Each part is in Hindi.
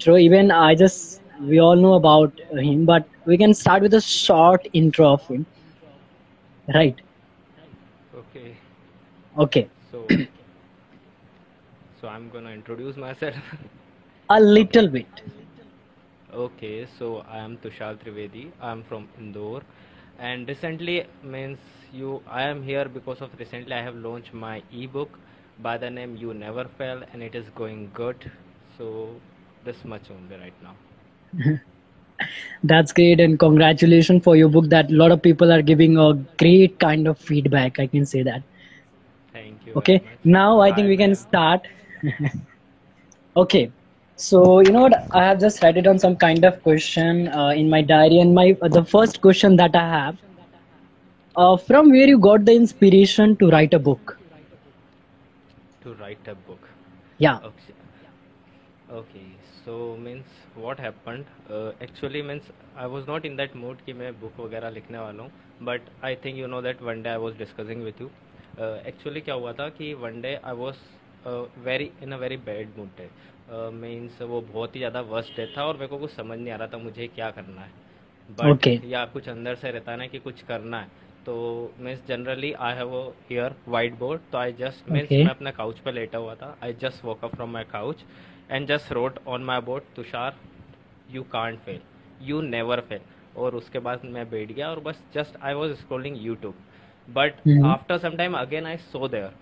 intro. Even I just we all know about him, but we can start with a short intro of him. Right. Okay. Okay. So, so I'm gonna introduce myself. A little bit. Okay. So I am Tushar Trivedi. I'm from Indore, and recently means you. I am here because of recently I have launched my ebook by the name You Never Fail, and it is going good. So this much only right now. That's great, and congratulations for your book. That a lot of people are giving a great kind of feedback. I can say that. Thank you Okay. Now I think we can start. okay. So you know what? I have just written down some kind of question uh, in my diary, and my uh, the first question that I have. Uh, from where you got the inspiration to write a book? To write a book. Yeah. Okay. Okay. So means what happened actually means I was not in that mood कि मैं बुक वगैरह लिखने वाला हूँ but I think you know that one day I was discussing with you actually क्या हुआ था कि one day I was very in a very bad mood day means वो बहुत ही ज़्यादा वर्स्ट डे था और मेरे को कुछ समझ नहीं आ रहा था मुझे क्या करना है. But okay. या कुछ अंदर से रहता ना कि कुछ करना है. तो means generally I have here white board तो आई जस्ट मीन्स मैं अपना काउच पर लेटा हुआ था. I just woke up from my couch and just wrote on my board Tushar you can't fail you never fail और उसके बाद मैं बैठ गया और बस just I was scrolling YouTube but. After some time again I saw there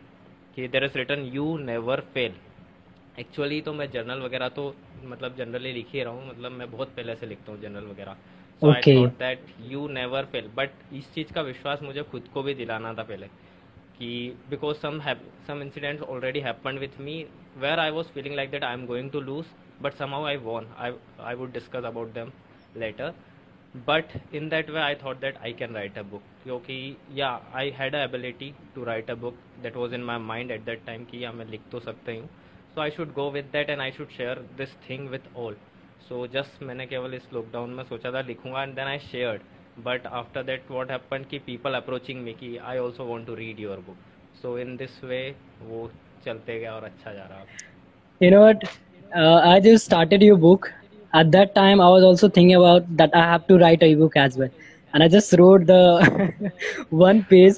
कि there is written you never fail actually तो मैं जर्नल वगैरह तो मतलब जनरली लिख ही रहा हूँ मतलब मैं बहुत पहले से लिखता हूँ जर्नल वगैरह। So I. Thought that you never fail but इस चीज़ का विश्वास मुझे खुद को भी दिलाना था पहले कि because some some incidents already happen with me where I was feeling like that I am going to lose but somehow I won I I would discuss about them later but in that way i thought that i can write a book क्योंकि yeah i had a ability to write a book that was in my mind at that time कि yeah मैं लिख तो सकता ही हूँ so i should go with that and i should share this thing with all so just मैंने केवल इस लॉकडाउन में सोचा था लिखूंगा and then i shared but after that what happened कि people approaching me कि i also want to read your book so in this way वो चलते गया और अच्छा जा रहा You know what? Uh, I just started your book. At that time, I was also thinking about that I have to write a ebook as well, and I just wrote the one page,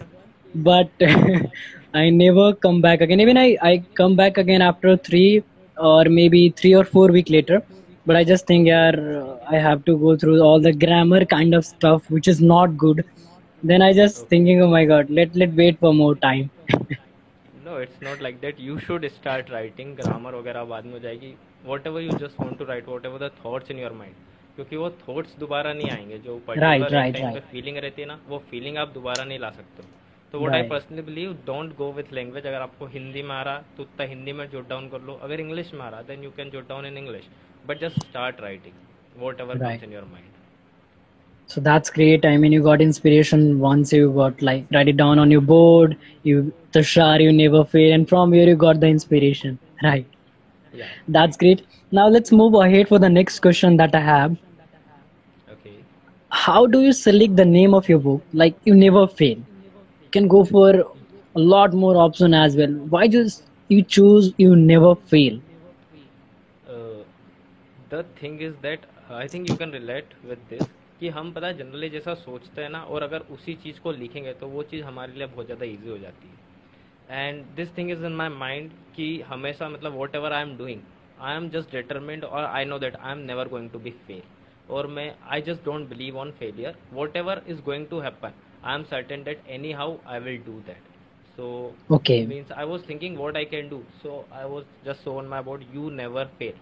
but I never come back again. Even I I come back again after three or maybe three or four week later. But I just think, yeah, I have to go through all the grammar kind of stuff, which is not good. Then I just thinking, oh my god, let let wait for more time. No it's not like that you should start writing grammar वगैरह बाद में हो जाएगी. Whatever you just want to write whatever the thoughts in your mind क्योंकि वो थॉट्स दोबारा नहीं आएँगे. जो पर्टिकुलर टाइम पे. फीलिंग रहती है ना वो फीलिंग आप दोबारा नहीं ला सकते तो what I personally believe don't go with language अगर आपको हिंदी में आ रहा तो उतना हिंदी में जोट डाउन कर लो. अगर इंग्लिश में आ रहा then you can jot down in English but just start writing whatever. Comes in your mind so that's great. I mean you got inspiration once you got like write it down on your board you the tashar you never fail and from where you got the inspiration right? Yeah. that's great. Now let's move ahead for the next question that i have. Okay. How do you select the name of your book? Like you never fail. You can go for a lot more option as well. Why just you choose you never fail? Uh, the thing is that uh, i think you can relate with this. कि हम पता है जनरली जैसा सोचते हैं ना और अगर उसी चीज़ को लिखेंगे तो वो चीज़ हमारे लिए बहुत ज़्यादा ईजी हो जाती है and this thing is in my mind कि हमेशा मतलब whatever I am doing I am just determined और I know that I am never going to be fail और मैं I just don't believe on failure whatever is going to happen I am certain that anyhow I will do that so Okay. means I was thinking what I can do. So I was just so on my board, you never fail.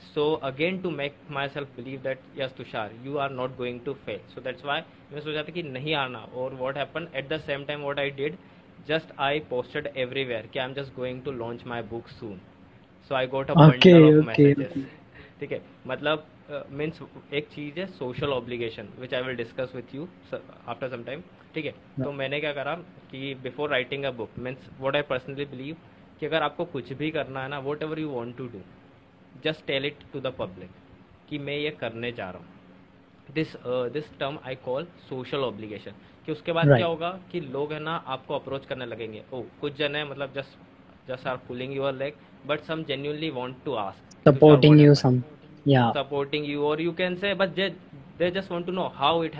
So again to make myself believe that yes Tushar, you are not going to fail. So that's why मैं सोचा था कि नहीं आना और what happened at the same time what I did, just I posted everywhere कि I'm just going to launch my book soon. So I got a Okay, bundle of okay. messages. ठीक है मतलब मीन्स uh, एक चीज़ है social obligation which I will discuss with you after some time ठीक है तो मैंने क्या करा कि before writing a book means what I personally believe कि अगर आपको कुछ भी करना है ना whatever you want to do just tell it to the public कि मैं ये करने जा रहा हूँ। This this term I call social obligation कि उसके बाद Right. क्या होगा कि लोग है ना आपको अप्रोच करने लगेंगे। ओ कुछ जन है मतलब just just are pulling your leg but some genuinely want to ask Supporting you some. yeah. supporting you or you can say but they they just want to know how it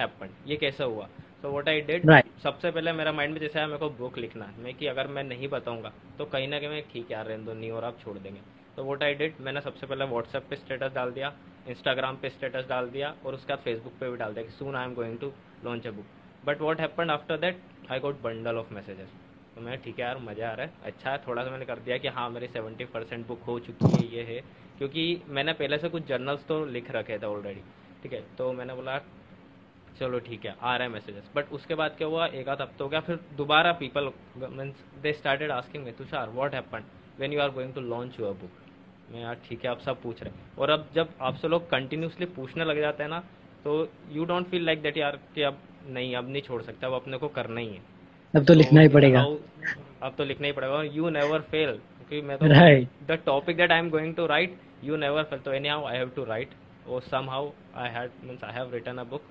ये कैसे हुआ? So what I did right. सबसे पहले मेरा माइंड में जैसे मेरे को बुक लिखना है। मैं कि अगर मैं नहीं बताऊँगा तो कहीं ना कहीं मैं ठीक यार रहने दो नहीं और आप छोड़ देंगे। तो वोट आई डिड मैंने सबसे पहले व्हाट्सएप पे स्टेटस डाल दिया इंस्टाग्राम पे स्टेटस डाल दिया और उसके बाद फेसबुक पे भी डाल दिया कि soon I am going to launch a book but what happen after that I got bundle of messages तो मैं, ठीक है यार, मज़ा आ रहा है। अच्छा है, थोड़ा सा मैंने कर दिया कि हाँ मेरी सेवेंटी परसेंट बुक हो चुकी है, ये है। क्योंकि मैंने पहले से कुछ जर्नल्स तो लिख रखे थे ऑलरेडी ठीक है? तो मैंने बोला, चलो ठीक है, आ रहे हैं मैसेजेस बट उसके बाद क्या हुआ? एक आध हफ़्ते हो गया, फिर दोबारा people means they started asking me Tushar what happen when you are going to launch your book मैं यार ठीक है आप सब पूछ रहे हैं और अब जब आपसे लोग कंटिन्यूसली पूछने लग जाते हैं ना तो you don't feel like that यार कि अब नहीं अब नहीं छोड़ सकते अब अपने को करना ही है अब तो लिखना ही पड़ेगा अब तो लिखना ही पड़ेगा यू नेवर फेल क्योंकि मैं तो the topic that I am going to write you never fail तो anyhow I have to write or somehow I had means I have written a book.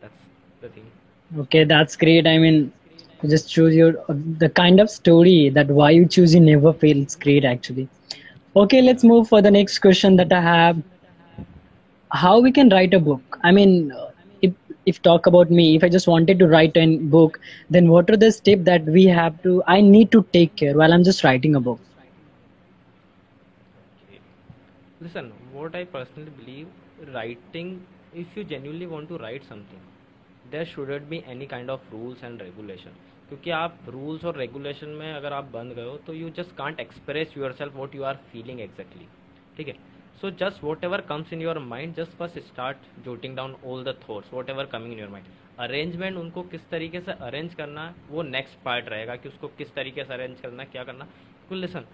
That's the thing. Okay, that's great. I mean, just choose your the kind of story that why you choose you never fail. It's great actually. Okay, let's move for the next question that I have. How we can write a book? I mean, uh, if if talk about me, if I just wanted to write a book, then what are the steps that we have to? I need to take care while I'm just writing a book. Listen, what I personally believe, writing. If you genuinely want to write something, there shouldn't be any kind of rules and regulation. क्योंकि आप रूल्स और रेगुलेशन में अगर आप बंद गए हो तो you just can't express yourself what you are feeling exactly ठीक है? So just whatever comes in your mind just first start jotting down all the thoughts whatever coming in your mind arrangement उनको किस तरीके से अरेंज करना है वो नेक्स्ट पार्ट रहेगा कि उसको किस तरीके से अरेंज करना क्या करना। है लिसन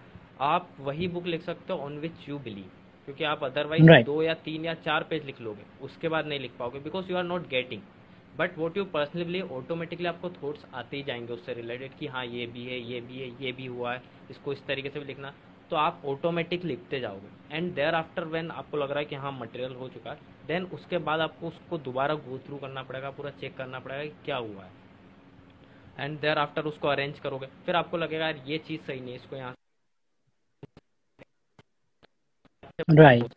आप वही बुक लिख सकते हो ऑन विच यू बिलीव क्योंकि आप अदरवाइज़ right. दो या तीन या चार पेज लिख लोगे उसके बाद नहीं लिख पाओगे because you are not getting but what you personally believe automatically आपको थॉट्स आते ही जाएँगे उससे रिलेटेड कि हाँ ये भी है, ये भी है, ये भी हुआ है, इसको इस तरीके से भी लिखना। तो आप ऑटोमेटिक लिखते जाओगे। एंड देयर आफ्टर वेन आपको लग रहा है कि हाँ मटेरियल हो चुका है देन उसके बाद आपको उसको दोबारा गो थ्रू करना पड़ेगा, पूरा चेक करना पड़ेगा कि क्या हुआ है। एंड देयर आफ्टर उसको अरेंज करोगे। फिर आपको लगेगा, यार, ये चीज़ सही नहीं इसको यहाँ right.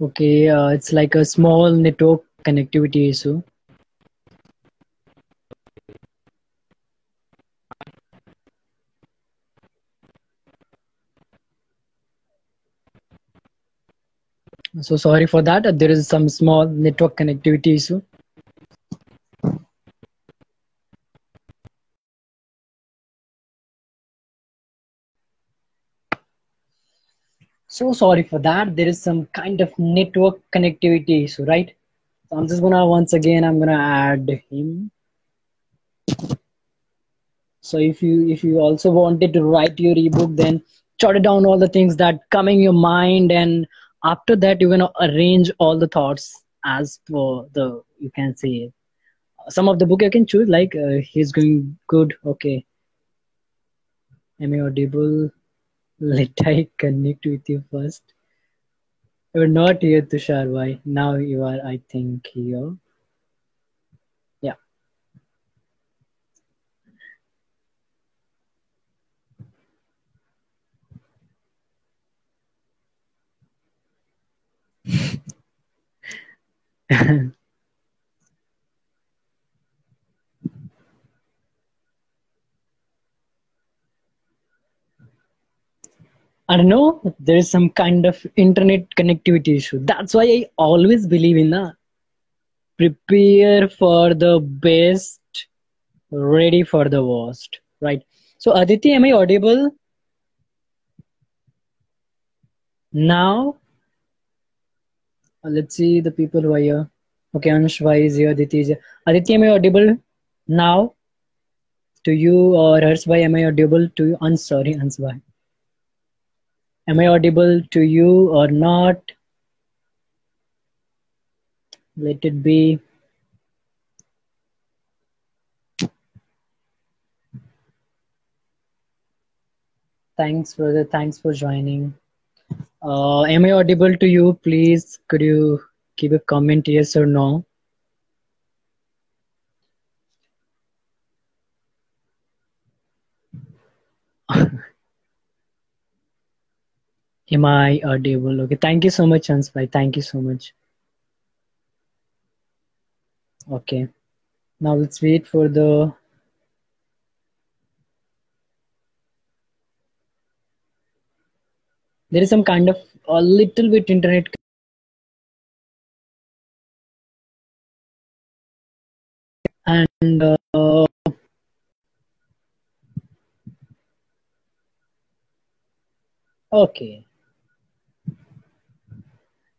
Okay uh, it's like a small network connectivity issue. So sorry for that. There is some small network connectivity issue so sorry for that. There is some kind of network connectivity issue right? So i'm just gonna once again i'm gonna add him. So if you if you also wanted to write your ebook then jot it down all the things that come in your mind and after that you're gonna arrange all the thoughts as for the you can say some of the book you can choose like uh, he's going good okay. Am i audible let I connect with you first. You're not here, Tushar. Why? Now you are, I think, here. Yeah. I don't know, there is some kind of internet connectivity issue. That's why I always believe in the prepare for the best, ready for the worst. Right. So Aditi, am I audible? Now, uh, let's see the people who are here. Okay, Anushva is here, Aditi is here. Aditi, am I audible now? To you or Harshbhai, am I audible to you? I'm sorry, Hansbhai. Am I audible to you or not? Let it be. Thanks the thanks for joining. Uh, am I audible to you? Please, could you give a comment yes or no? Am I audible? Okay. Thank you so much, Hansbhai. Thank you so much. Okay. Now let's wait for the. There is some kind of a little bit internet. And uh, okay.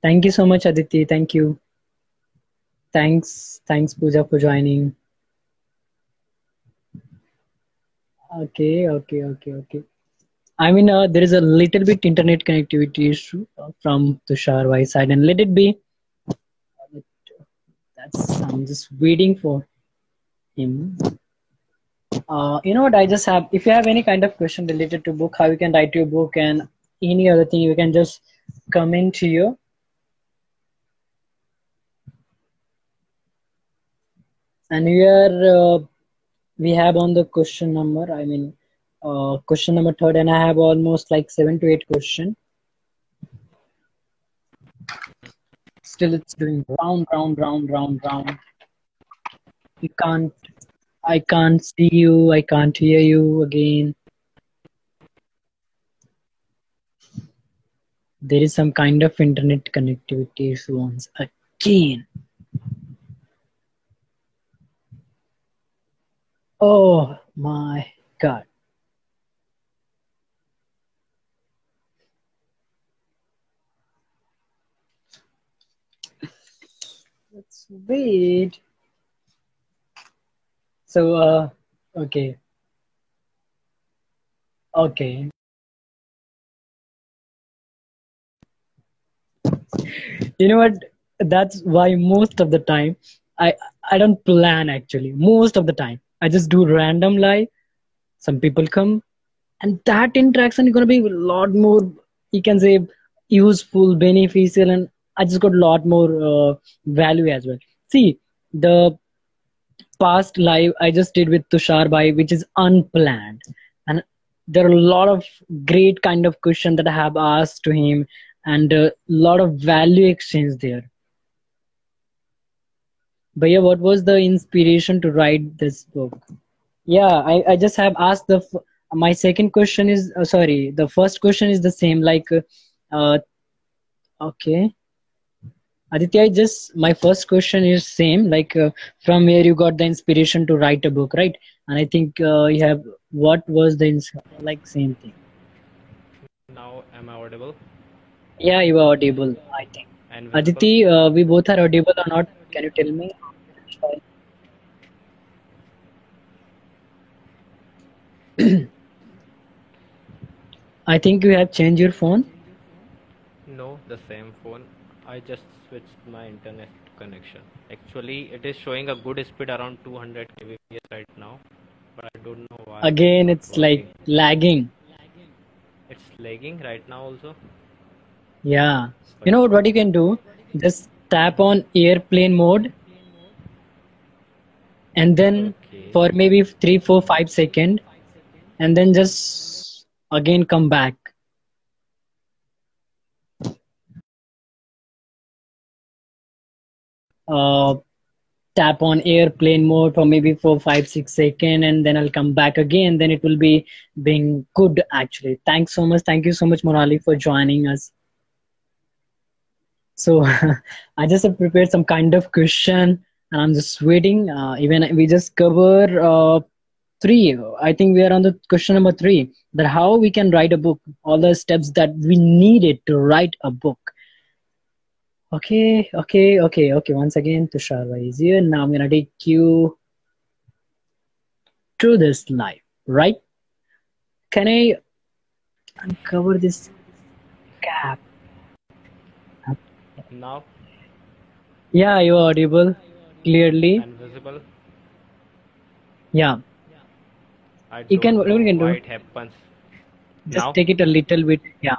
Thank you so much, Aditi. Thank you. Thanks. Thanks, Pooja, for joining. Okay, okay, okay, okay. I mean, uh, there is a little bit internet connectivity issue uh, from Tushar Vai side, and let it be. That's I'm just waiting for him. Uh, you know what? I just have. If you have any kind of question related to book, how you can write your book, and any other thing, you can just comment here. And here uh, we have on the question number. I mean, uh, question number third, and I have almost like seven to eight question. Still, it's doing round, round, round, round, round. You can't. I can't see you. I can't hear you again. There is some kind of internet connectivity once again. Oh my god. Let's wait. So, uh, okay. Okay. You know what? That's why most of the time I I don't plan actually. Most of the time I just do random live. Some people come, and that interaction is gonna be a lot more. You can say useful, beneficial, and I just got a lot more uh, value as well. See the past live I just did with Tushar Bhai, which is unplanned, and there are a lot of great kind of questions that I have asked to him, and a lot of value exchange there. Bhaiya, what was the inspiration to write this book? Yeah, I, I just have asked the. f- My second question is uh, sorry. The first question is the same. Like, uh, uh, okay, Aditya, I just my first question is same. Like, uh, from where you got the inspiration to write a book, right? And I think uh, you have. What was the ins- like same thing? Now, am I audible Yeah, you are audible. I think. and? Aditi, uh, we both are audible or not? Can you tell me? I think you have changed your phone. No, the same phone. I just switched my internet connection. Actually, it is showing a good speed around 200 kbps right now, but I don't know why Again, it's not like working. lagging. It's lagging right now also. Yeah. But You know what, what you can do? Just tap on airplane mode and then okay, for maybe three, four, five second, and then just again come back. Uh, tap on airplane mode for maybe four, five, six second, and then I'll come back again. Then it will be being good actually. Thanks so much. Thank you so much, Morali, for joining us. So I just have prepared some kind of question, and I'm just waiting. Uh, even we just cover uh, three. I think we are on the question number three. That how we can write a book. All the steps that we needed to write a book. Okay, okay, okay, okay. Once again, Tushar is here. Now I'm gonna take you to this live, right? Can I uncover this gap? now Yeah, you're audible clearly. and visible. Yeah, I you can. What you can do? it happens. Just Now, take it a little bit. Yeah,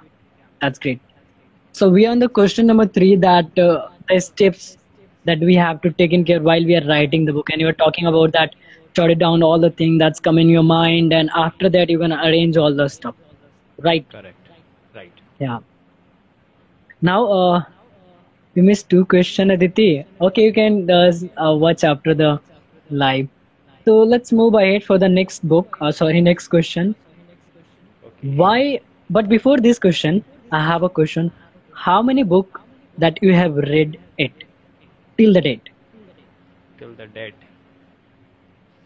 that's great. So we are on the question number three. That uh, the steps that we have to take in care while we are writing the book, and you were talking about that. Jot it down all the thing that's come in your mind, and after that you can arrange all the stuff. Right? correct. Right. Yeah. Now, uh, you missed two questions, Aditi. Okay, you can uh, uh, watch after the live. So let's move ahead for the next book. Uh, sorry, next question. Okay. Why? But before this question, I have a question. How many book that you have read it till the date? Till the date.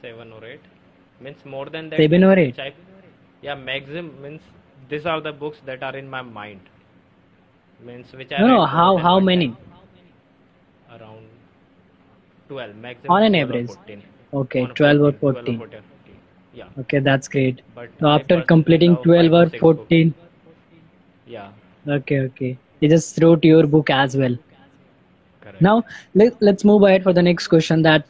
Seven or eight. Means more than that. Seven or eight. I, yeah, maximum means these are the books that are in my mind. Means which I No, no. How how many? Around 12, maximum On an average. 14. Okay, 12 or 14, 12 or 14. 14. Yeah. Okay, that's great. But So after completing 12 or or six books. 14, Yeah, okay, okay. You just wrote your book as well. correct. Now let, let's move ahead for the next question. That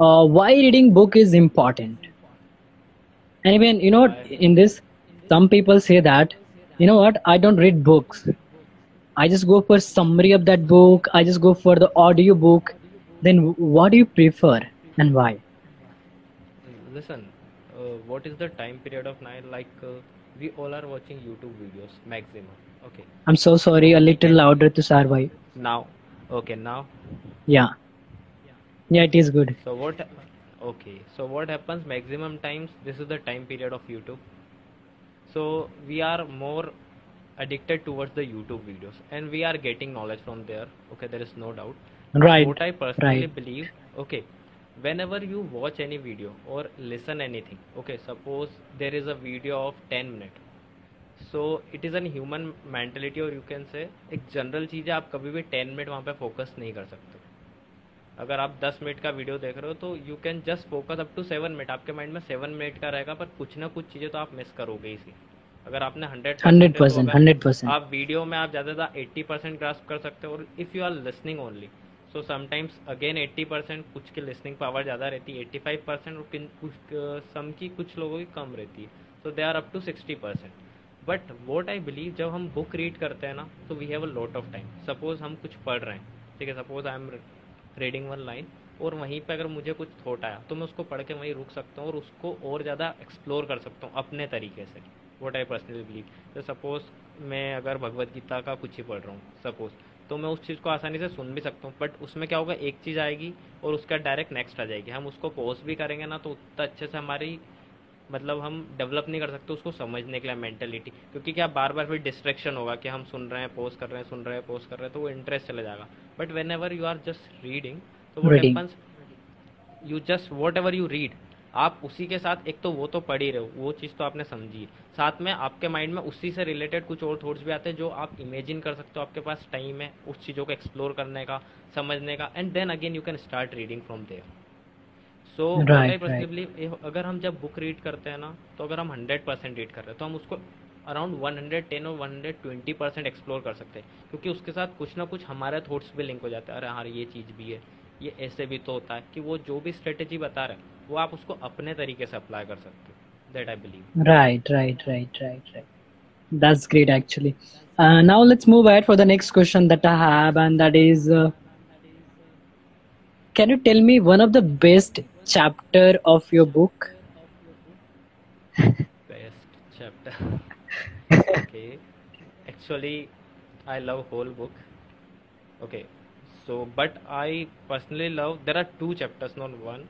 uh, why reading book is important. And even you know in this, some people say that you know what I don't read books. I just go for summary of that book. I just go for the audio book. Then what do you prefer and why? Listen, uh, what is the time period of night? Like uh, we all are watching YouTube videos maximum. Okay, I'm so sorry. A little louder to Sarvai. now. Okay, now. Yeah, yeah, it is good. So what? Okay, so what happens? Maximum times this is the time period of YouTube. So we are more addicted towards the YouTube videos, and we are getting knowledge from there. Okay, there is no doubt. Right, what I personally right. believe, okay, whenever you watch any video or listen anything, okay, suppose there is a video of 10 minutes. So it is an human mentality और यू कैन से एक जनरल चीज़ है आप कभी भी टेन मिनट वहाँ पे फोकस नहीं कर सकते अगर आप दस मिनट का वीडियो देख रहे हो तो you can just focus up to seven minute आपके माइंड में सेवन मिनट का रहेगा पर कुछ ना कुछ चीज़ें तो आप मिस करोगे इसी अगर आपने हंड्रेड Hundred परसेंट है तो hundred percent. आप वीडियो में आप ज़्यादा ज़्यादा एट्टी परसेंट ग्रास्प कर सकते हो और if you are listening only so sometimes again eighty percent कुछ की लिसनिंग पावर ज़्यादा रहती है एट्टी फाइव परसेंट और कुछ सम की कुछ लोगों की कम रहती है so they are up to sixty percent but what I believe जब हम बुक रीड करते हैं ना तो we have a lot of time suppose हम कुछ पढ़ रहे हैं ठीक है suppose I am reading one line और वहीं पे अगर मुझे कुछ थॉट आया तो मैं उसको पढ़ के वहीं रुक सकता हूँ और उसको और ज़्यादा एक्सप्लोर कर सकता हूँ अपने तरीके से। वॉट आई पर्सनली बिलीव तो सपोज़ मैं अगर भगवत गीता का कुछ ही पढ़ रहा हूँ सपोज़ तो मैं उस चीज़ को आसानी से सुन भी सकता हूँ बट उसमें क्या होगा एक चीज़ आएगी और उसका डायरेक्ट नेक्स्ट आ जाएगी। हम उसको पॉज भी करेंगे ना तो उतना अच्छे से हमारी मतलब हम डेवलप नहीं कर सकते उसको समझने के लिए मेंटेलिटी क्योंकि क्या बार बार फिर डिस्ट्रैक्शन होगा कि हम सुन रहे हैं पोज कर रहे हैं सुन रहे हैं पोज कर रहे हैं तो वो इंटरेस्ट चले जाएगा। But whenever you are just reading तो वो. Happens you just whatever you read आप उसी के साथ एक तो वो तो पढ़ ही रहे हो वो चीज़ तो आपने समझी। साथ में आपके माइंड में उसी से रिलेटेड कुछ और थॉट्स भी आते हैं जो आप इमेजिन कर सकते हो आपके पास टाइम है उस चीज़ों को एक्सप्लोर करने का समझने का and then again you can start reading from there so believe अगर हम जब बुक रीड करते हैं ना तो अगर हम हंड्रेड परसेंट रीड कर रहे हैं तो हम उसको अराउंड 110 और 120 परसेंट एक्सप्लोर कर सकते हैं। क्योंकि उसके साथ कुछ ना कुछ हमारे थॉट्स भी लिंक हो जाते हैं। अरे हाँ ये चीज़ भी है ये ऐसे भी तो होता है कि वो जो भी स्ट्रेटेजी बता रहे हैं वो आप उसको अपने तरीके से अप्लाई कर सकते हो that I believe right right right right right that's great actually now let's move ahead for the next question that I have and that is can you tell me one of the best chapter of your book best chapter okay actually I love whole book okay so but I personally love there are two chapters not one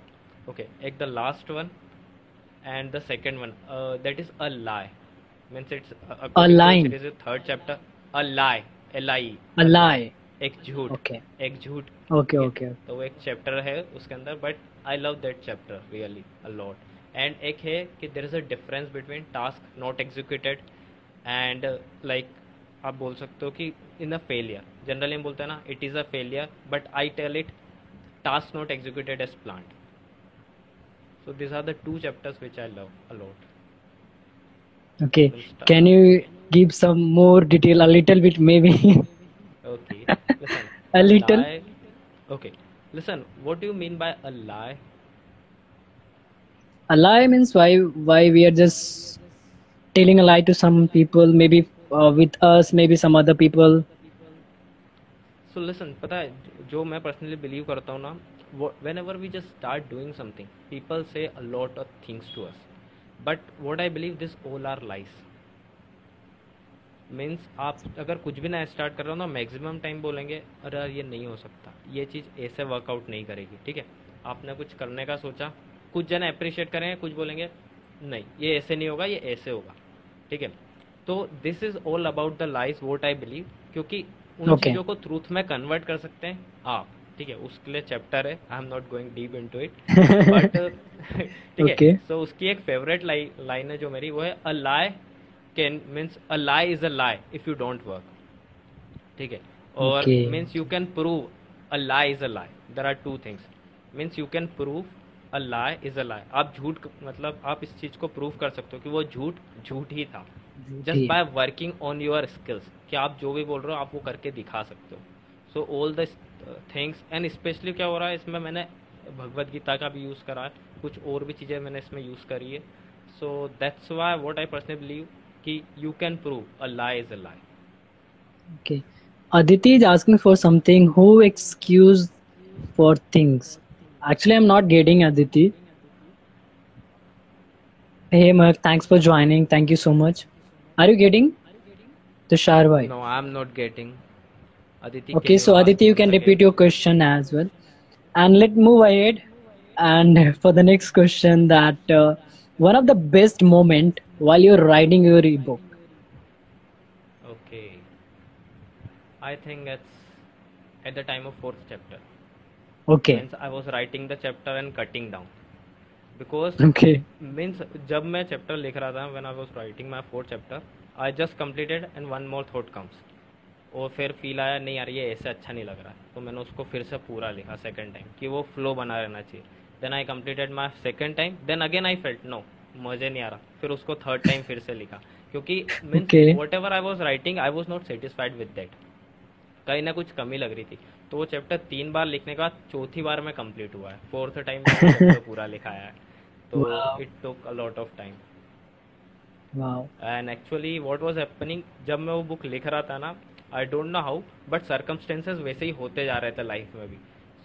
okay like the last one and the second one. Uh, that is a lie. Means it's uh, according to the line. series third chapter. A lie. L i. A lie. एक झूठ. Okay. एक झूठ. Okay, okay. तो वो एक चैप्टर है उसके अंदर but I love that chapter really a lot and एक है कि there is a difference between task not executed and like आप बोल सकते हो कि इन अ फेलियर जनरली हम बोलते हैं ना it is a failure but I tell it task not executed as planned So this are the two chapters which I love a lot Okay. We'll start. Can you give some more detail, a little bit maybe? Okay, listen. A little. lie- Okay, listen. What do you mean by a lie? a lie means why why we are just telling a lie to some people, maybe uh, with us, maybe some other people. So listen पता है जो मैं पर्सनली बिलीव करता हूँ ना ever we just start doing something people say a lot of things to us but what I believe this all are lies means आप अगर कुछ भी नया स्टार्ट कर रहे हो ना मैक्सिमम टाइम बोलेंगे अरे ये नहीं हो सकता। ये चीज़ ऐसे वर्कआउट नहीं करेगी। ठीक है? आपने कुछ करने का सोचा कुछ जन अप्रिशिएट करेंगे कुछ बोलेंगे नहीं ये ऐसे नहीं होगा ये ऐसे होगा। ठीक है? तो this is all about the life what I believe क्योंकि उन Okay. चीज़ों को ट्रूथ में कन्वर्ट कर सकते हैं आप। ठीक है उसके लिए चैप्टर है। I am not going deep into it but ठीक है सो उसकी एक फेवरेट लाइन है जो मेरी वो है a lie can means a lie is a lie if you don't work ठीक है और. Means you can prove a lie is a lie there are two things means you can prove a lie is a lie आप झूठ मतलब आप इस चीज़ को प्रूव कर सकते हो कि वो झूठ झूठ ही था। Just by working on your skills कि आप जो भी बोल रहे हो आप वो करके दिखा सकते हो। So all the thanks and specially क्या हो रहा है इसमें मैंने भगवत गीता का भी यूज़ करा है कुछ और भी चीज़ें मैंने इसमें यूज़ करी है so that's why what I personally believe कि you can prove a lie is a lie okay Aditi is asking for something who excuse for things actually I am not getting Aditi Hey Mark, thanks for joining. Thank you so much. Are you getting? Are you getting? Tushar bhai. No, I am not getting. Aditi Okay, can so ask Aditi, you once can again? repeat your question as well. And let's move ahead. And for the next question, that uh, one of the best moment while you're writing your ebook. Okay. I think it's at the time of fourth chapter. Okay. Means I was writing the chapter and cutting down. Because Okay. means जब मैं चैप्टर लिख रहा था when I was writing my fourth chapter, I just completed and one more thought comes. और फिर फील आया नहीं यार ये ऐसे अच्छा नहीं लग रहा। तो मैंने उसको फिर से पूरा लिखा सेकेंड टाइम कि वो फ्लो बना रहना चाहिए। Then I completed my second time then again I felt no मज़े नहीं आ रहा। फिर उसको थर्ड टाइम फिर से लिखा। क्योंकि means whatever I was writing I was not satisfied with that कहीं ना कुछ कमी लग रही थी। तो वो चैप्टर तीन बार लिखने के बाद चौथी बार में कंप्लीट हुआ है। फोर्थ टाइम पूरा लिखाया है। तो it took a lot of time and actually what was happening जब मैं वो बुक लिख रहा था ना I don't know how but circumstances वैसे ही होते जा रहे थे लाइफ में भी।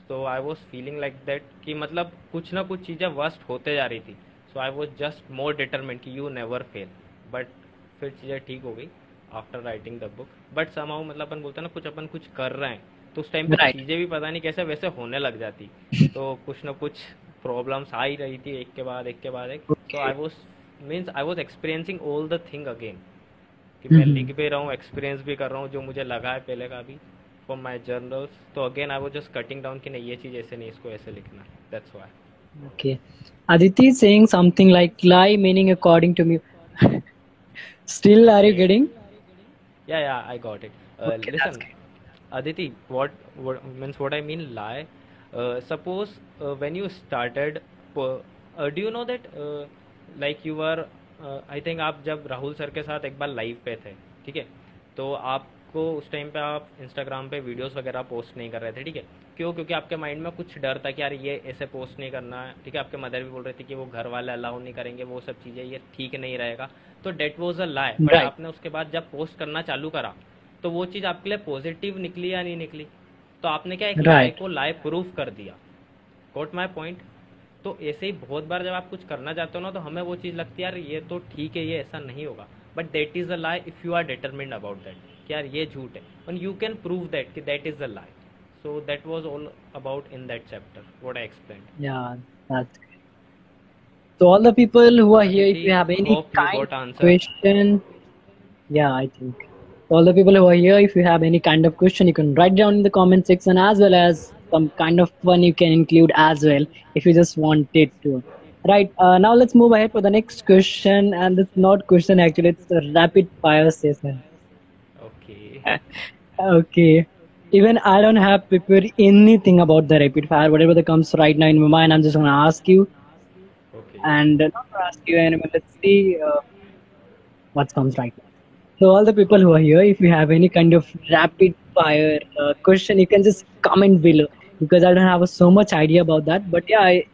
तो I was feeling like that कि मतलब कुछ ना कुछ चीज़ें वर्स्ट होते जा रही थी। So I was just more determined कि यू नेवर फेल बट फिर चीज़ें ठीक हो गई after writing the book but somehow मतलब अपन बोलते हैं ना कुछ अपन कुछ कर रहे हैं। तो उस टाइम पर. चीज़ें भी पता नहीं कैसे वैसे होने लग जाती। तो कुछ ना कुछ प्रॉब्लम्स आ ही रही थी एक के बाद एक के बाद एक। तो I was means I was experiencing all the thing again कि मैं हम्म। लिख भी रहा हूँ एक्सपीरियंस भी कर रहा हूँ जो मुझे लगा है पहले का भी फॉर माई जर्नल्स तो again I was just cutting down कि नहीं ये चीज़ ऐसे नहीं इसको ऐसे लिखना that's why Okay. Aditi is saying something like lie, meaning according to me. Still, are you getting? Yeah, yeah, I got it. Uh, Okay, listen, Aditi, what, what means what I mean lie? Uh, suppose uh, when you started, uh, do you know that uh, like you were, uh, think आप जब राहुल सर के साथ एक बार लाइव पे थे ठीक है? तो आपको उस टाइम पे आप इंस्टाग्राम पे वीडियोस वगैरह पोस्ट नहीं कर रहे थे ठीक है? क्यों? क्योंकि आपके माइंड में कुछ डर था कि यार ये ऐसे पोस्ट नहीं करना है ठीक है? आपके मदर भी बोल रहे थे कि वो घर वाले अलाउ नहीं करेंगे वो सब चीज़ें ये ठीक नहीं रहेगा। तो that was a lie but आपने उसके बाद जब पोस्ट करना चालू करा तो वो चीज़ आपके लिए पॉजिटिव निकली या नहीं निकली? तो आपने क्या एक. लाई को लाई प्रूफ कर दिया? कोट माई पॉइंट तो ऐसे ही बहुत बार जब आप कुछ करना चाहते हो ना तो हमें वो चीज़ लगती है यार ये तो ठीक है ये ऐसा नहीं होगा but that is a lie if you are determined about that कि यार ये झूठ है and you can prove that कि that is a lie so that was all about in that chapter what I explained Yeah, that's great. So all the people who are here, if you have any kind of question, yeah, I think. All the people who are here, if you have any kind of question, you can write down in the comment section as well as some kind of fun you can include as well if you just want it to. Right, uh, now let's move ahead for the next question and it's not question actually, it's a rapid fire session. okay Okay. Even I don't have prepared anything about the rapid fire. Whatever that comes right now in my mind, I'm just gonna ask you. okay And uh, not to ask you anymore. Let's see uh, what comes right now. So all the people who are here, if you have any kind of rapid fire uh, question, you can just comment below because I don't have so much idea about that. But yeah, I,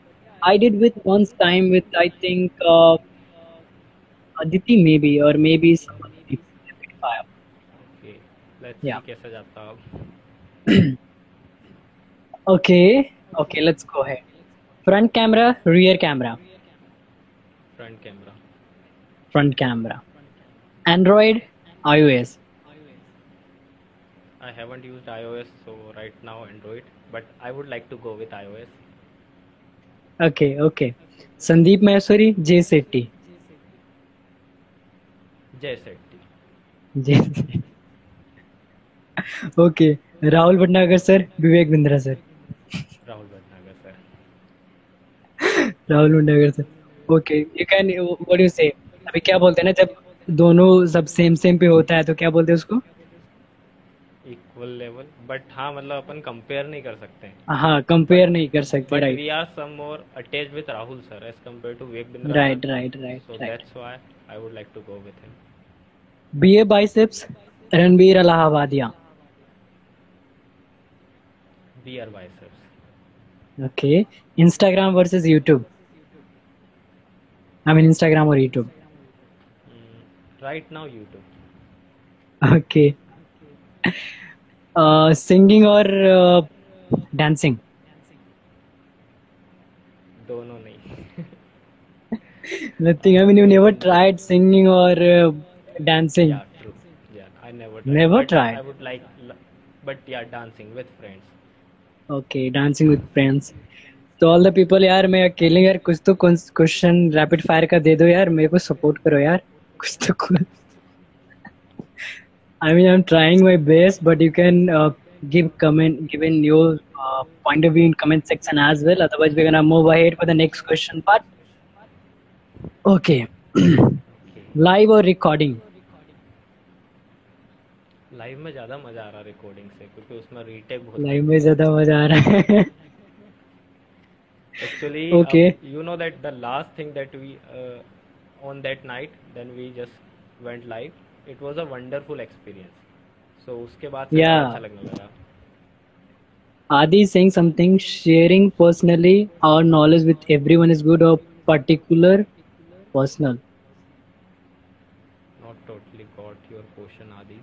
I did with once time with I think uh, Aditi maybe or maybe someone else, rapid fire. okay let's Yeah. see कैसा जाता है अब Okay, okay, let's go ahead. Front camera, rear camera, front camera front camera. Android, iOS? I haven't used iOS, so right now Android, but I would like to go with iOS. Okay, okay. Sandeep Maheshwari, Jay Shetty. Jay Shetty. Jay. okay. Rahul Bhatnagar sir, Vivek Bindra sir. Rahul Bhatnagar sir. Rahul मुंडागर sir okay you can what you say अभी क्या बोलते हैं ना जब दोनों सब सेम सेम पे होता है तो क्या बोलते हैं उसको इक्वल लेवल बट हाँ मतलब अपन कंपेयर नहीं कर सकते हाँ। कंपेयर नहीं कर सकते right we are some more attached with Rahul sir as compare to Vivek Bindra right right right right that's why I would like to go with him. Beer biceps Ranveer Allahabadia Beer biceps. Okay Instagram versus YouTube I mean Instagram और YouTube right now YouTube. Okay singing और डांसिंग दोनों नहीं। Nothing I mean you never tried singing और dancing yeah true. Yeah I never Never but tried? I would like but yeah dancing with friends. Okay dancing with friends तो ऑल द पीपल यार मैं अकेले यार कुछ तो क्वेश्चन रैपिड फायर का दे दो यार मेरे को सपोर्ट करो यार कुछ तो कुछ I mean I am trying my best but you can give comment given your uh, point of view in comment section as well otherwise we're gonna move ahead for the next question but okay okay live or recording live में ज्यादा मजा आ रहा रिकॉर्डिंग से क्योंकि उसमें रीटेक बहुत लाइव में ज्यादा मजा आ रहा है actually Okay. uh, you know that the last thing that we uh, on that night then we just went live it was a wonderful experience so उसके बाद से Yeah. बहुत अच्छा लगने लगा Adi is saying something sharing personally our knowledge with everyone is good or particular personal. not totally got your question Adi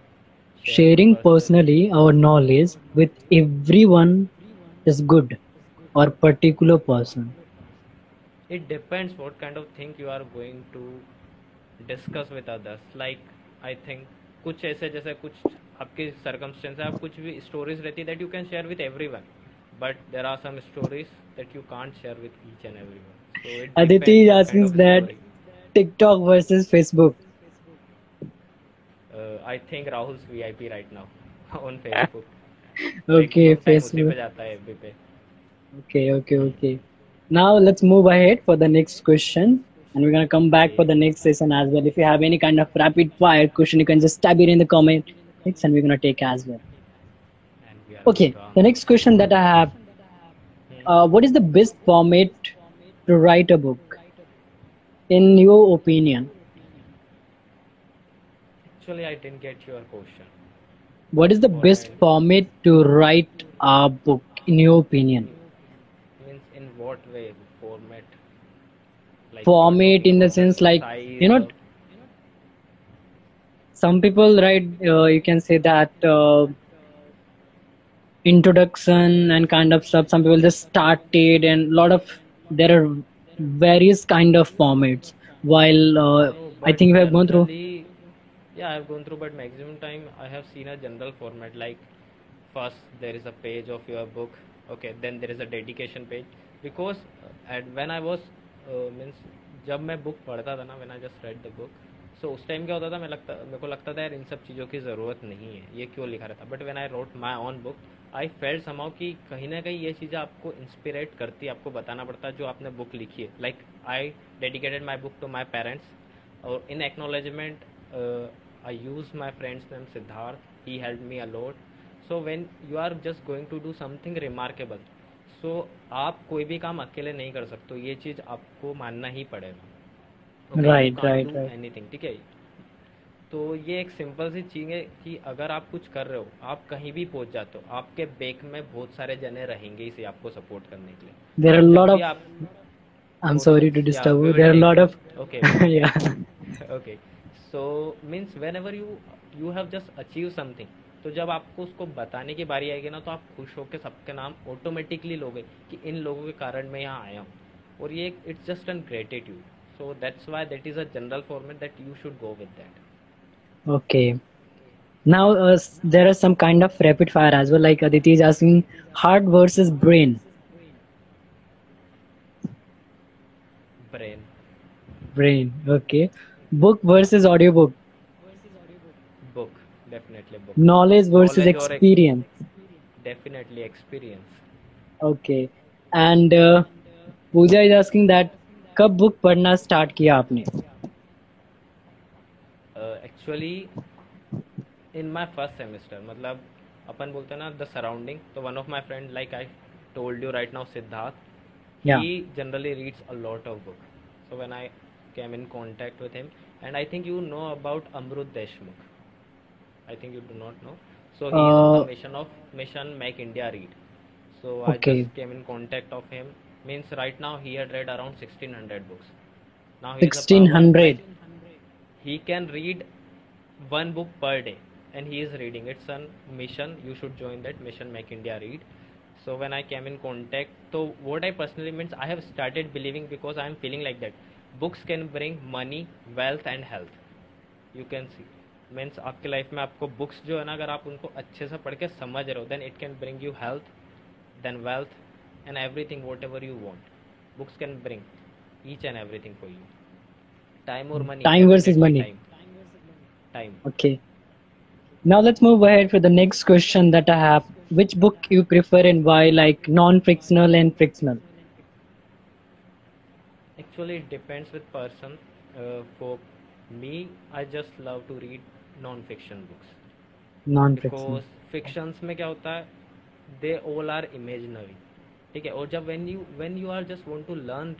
Sharing personally. personally our knowledge with everyone is good or particular person. it depends what kind of thing you are going to discuss with others like i think कुछ ऐसे जैसे कुछ आपके circumstances आप कुछ भी stories रहती है some stories that you can't share with each and everyone so it Aditi depends is what asking kind of that story. TikTok versus Facebook. uh, I think Rahul's VIP right now on Facebook Like, Okay, full time उसी पे Facebook. जाता है FB पे Okay, okay, okay. Now let's move ahead for the next question. And we're gonna come back for the next session as well. If you have any kind of rapid fire question, you can just type it in the comment and we're gonna take as well. we Okay, the next question that I have uh, What is the best format to write a book? In your opinion, actually I didn't get your question what is the best format to write a book? In your opinion, means in what way Format in the sense like, you know, some people write, uh, you can say that uh, introduction and kind of stuff. Some people just started, and a lot of there are various kind of formats. While uh, No, I think we have gone through. Yeah, I've gone through, but maximum time I have seen a general format. Like first there is a page of your book. Okay, then there is a dedication page. Because uh, at when I was means जब मैं बुक पढ़ता था ना I just read the book, so उस टाइम क्या होता था, मैं लगता, मेरे को लगता था यार इन सब चीज़ों की ज़रूरत नहीं है, ये क्यों लिखा रहता? But when I wrote my own book I felt somehow कि कहीं ना कहीं ये चीज़ें आपको इंस्पिरेट करती है आपको बताना पड़ता है जो आपने बुक लिखी है। Like I dedicated my book to my parents और in acknowledgement I use my friends name Siddharth he help me a lot so when you are just going to do something remarkable so आप कोई भी काम अकेले नहीं कर सकते ये चीज़ आपको मानना ही पड़ेगा right, right. एनीथिंग ठीक है तो ये एक सिंपल सी चीज़ है कि अगर आप कुछ कर रहे हो आप कहीं भी पहुँच जाते हो आपके बैक में बहुत सारे जने रहेंगे इसे आपको सपोर्ट करने के लिए a जब lot भी of. आप I'm sorry to Yeah, disturb we you. will There are a take lot it. of. okay yeah. okay तो जब आपको उसको बताने की बारी आएगी ना तो आप खुश होकर सबके नाम ऑटोमेटिकली लोगे कि इन लोगों के कारण मैं यहाँ आया हूँ और ये it's just an gratitude so that's why that is a general format that you should go with that Okay. Now uh, there are some kind of rapid fire as well. Like Aditi is asking, heart versus brain. brain Brain. Okay. Book versus audiobook. book definitely book Knowledge versus Knowledge or ex- experience. definitely experience Okay. And uh, Pooja is asking that कब बुक पढ़ना स्टार्ट किया आपने actually in my first semester मतलब अपन बोलते हैं ना द सराउंडिंग तो one of my friend like I told you right now Siddharth Yeah. he generally reads a lot of book so when i came in contact with him and i think you know about amrut deshmukh i think you do not know. So he is on Uh, the mission of mission make india read. So i just came in contact of him. Means right now he had read around 1600 books. Now he has a power 1600. he can read one book per day and he is reading. It's a mission. You should join that mission make india read. So when i came in contact so what i personally means i have started believing because i am feeling like that. Books can bring money wealth and health. You can see means आपके लाइफ में आपको बुक्स जो है ना अगर आप उनको अच्छे से पढ़ के समझ रहे हो then it can bring you health then wealth and everything whatever you want books can bring each and everything for you time or money Time versus definitely money. time time Now let's move ahead for the next question that I have. Which book you prefer and why, like non-fictional and fictional? actually it depends with person uh, for me i just love to read non-fiction books. Non-fictional. Because fictions में क्या होता है? दे ऑल आर इमेजिनरी ठीक है? और जब when you when you are just want to learn